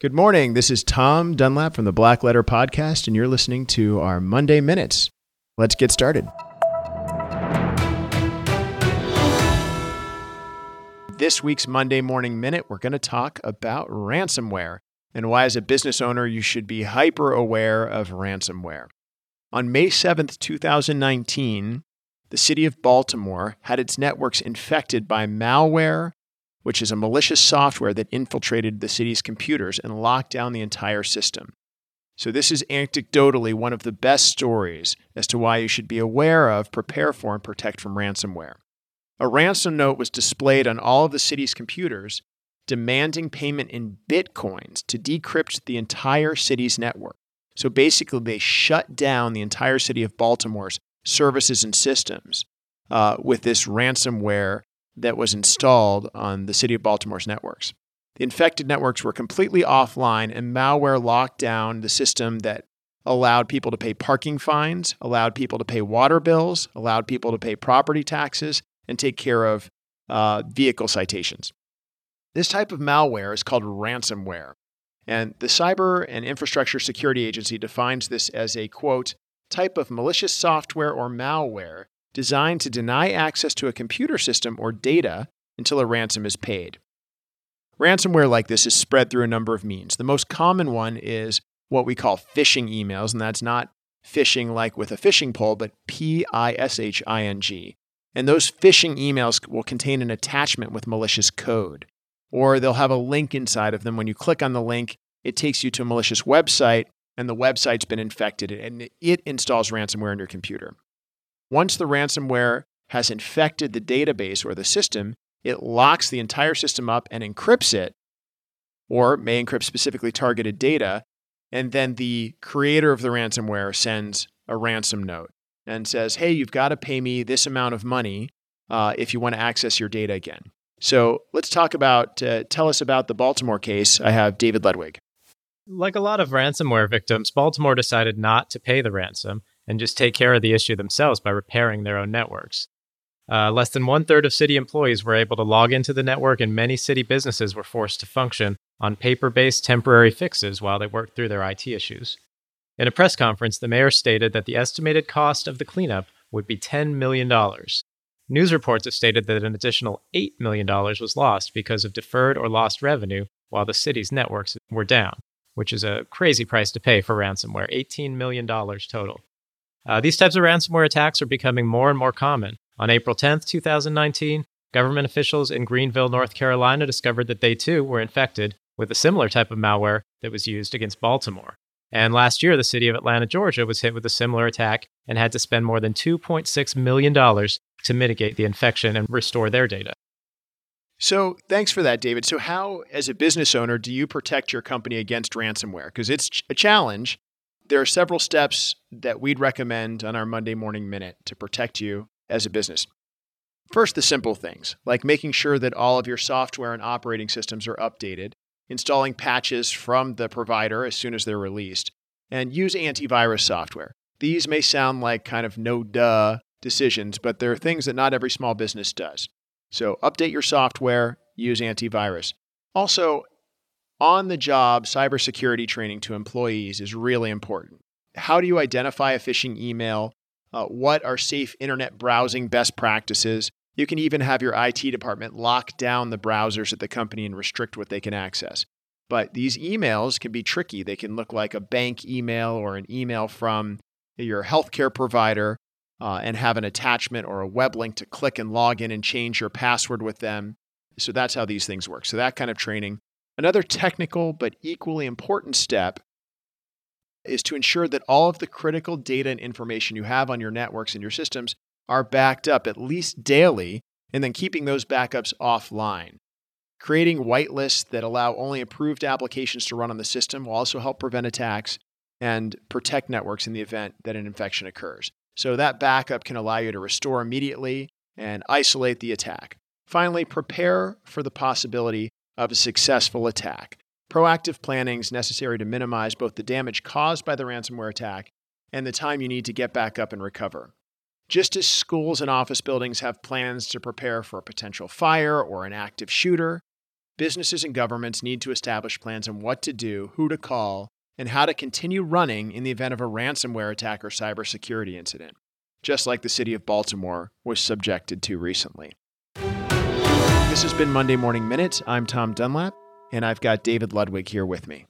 Good morning. This is Tom Dunlap from the Black Letter Podcast, and you're listening to our Monday Minutes. Let's get started. This week's Monday Morning Minute, we're going to talk about ransomware and why, as a business owner, you should be hyper aware of ransomware. On May 7th, 2019, the city of Baltimore had its networks infected by malware, which is a malicious software that infiltrated the city's computers and locked down the entire system. So, this is anecdotally one of the best stories as to why you should be aware of, prepare for, and protect from ransomware. A ransom note was displayed on all of the city's computers, demanding payment in bitcoins to decrypt the entire city's network. So basically, they shut down the entire city of Baltimore's services and systems uh, with this ransomware that was installed on the city of Baltimore's networks. The infected networks were completely offline, and malware locked down the system that allowed people to pay parking fines, allowed people to pay water bills, allowed people to pay property taxes, and take care of uh, vehicle citations. This type of malware is called ransomware. And the Cyber and Infrastructure Security Agency defines this as a quote, type of malicious software or malware designed to deny access to a computer system or data until a ransom is paid. Ransomware like this is spread through a number of means. The most common one is what we call phishing emails, and that's not phishing like with a fishing pole, but P I S H I N G. And those phishing emails will contain an attachment with malicious code, or they'll have a link inside of them. When you click on the link, it takes you to a malicious website and the website's been infected and it installs ransomware on your computer. Once the ransomware has infected the database or the system, it locks the entire system up and encrypts it, or may encrypt specifically targeted data. And then the creator of the ransomware sends a ransom note and says, Hey, you've got to pay me this amount of money uh, if you want to access your data again. So let's talk about, uh, tell us about the Baltimore case. I have David Ludwig. Like a lot of ransomware victims, Baltimore decided not to pay the ransom and just take care of the issue themselves by repairing their own networks. Uh, less than one third of city employees were able to log into the network, and many city businesses were forced to function on paper based temporary fixes while they worked through their IT issues. In a press conference, the mayor stated that the estimated cost of the cleanup would be $10 million. News reports have stated that an additional $8 million was lost because of deferred or lost revenue while the city's networks were down which is a crazy price to pay for ransomware $18 million total. Uh, these types of ransomware attacks are becoming more and more common. On April 10, 2019, government officials in Greenville, North Carolina discovered that they too were infected with a similar type of malware that was used against Baltimore. And last year, the city of Atlanta, Georgia was hit with a similar attack and had to spend more than $2.6 million to mitigate the infection and restore their data. So, thanks for that, David. So, how, as a business owner, do you protect your company against ransomware? Because it's a challenge. There are several steps that we'd recommend on our Monday Morning Minute to protect you as a business. First, the simple things, like making sure that all of your software and operating systems are updated, installing patches from the provider as soon as they're released, and use antivirus software. These may sound like kind of no duh decisions, but they're things that not every small business does. So update your software, use antivirus. Also, on the job cybersecurity training to employees is really important. How do you identify a phishing email? Uh, what are safe internet browsing best practices? You can even have your IT department lock down the browsers at the company and restrict what they can access. But these emails can be tricky. They can look like a bank email or an email from your healthcare provider uh, and have an attachment or a web link to click and log in and change your password with them. So that's how these things work. So that kind of training. Another technical but equally important step is to ensure that all of the critical data and information you have on your networks and your systems are backed up at least daily, and then keeping those backups offline. Creating whitelists that allow only approved applications to run on the system will also help prevent attacks and protect networks in the event that an infection occurs. So that backup can allow you to restore immediately and isolate the attack. Finally, prepare for the possibility of a successful attack. Proactive planning is necessary to minimize both the damage caused by the ransomware attack and the time you need to get back up and recover. Just as schools and office buildings have plans to prepare for a potential fire or an active shooter, businesses and governments need to establish plans on what to do, who to call, and how to continue running in the event of a ransomware attack or cybersecurity incident, just like the city of Baltimore was subjected to recently. This has been Monday Morning Minute. I'm Tom Dunlap, and I've got David Ludwig here with me.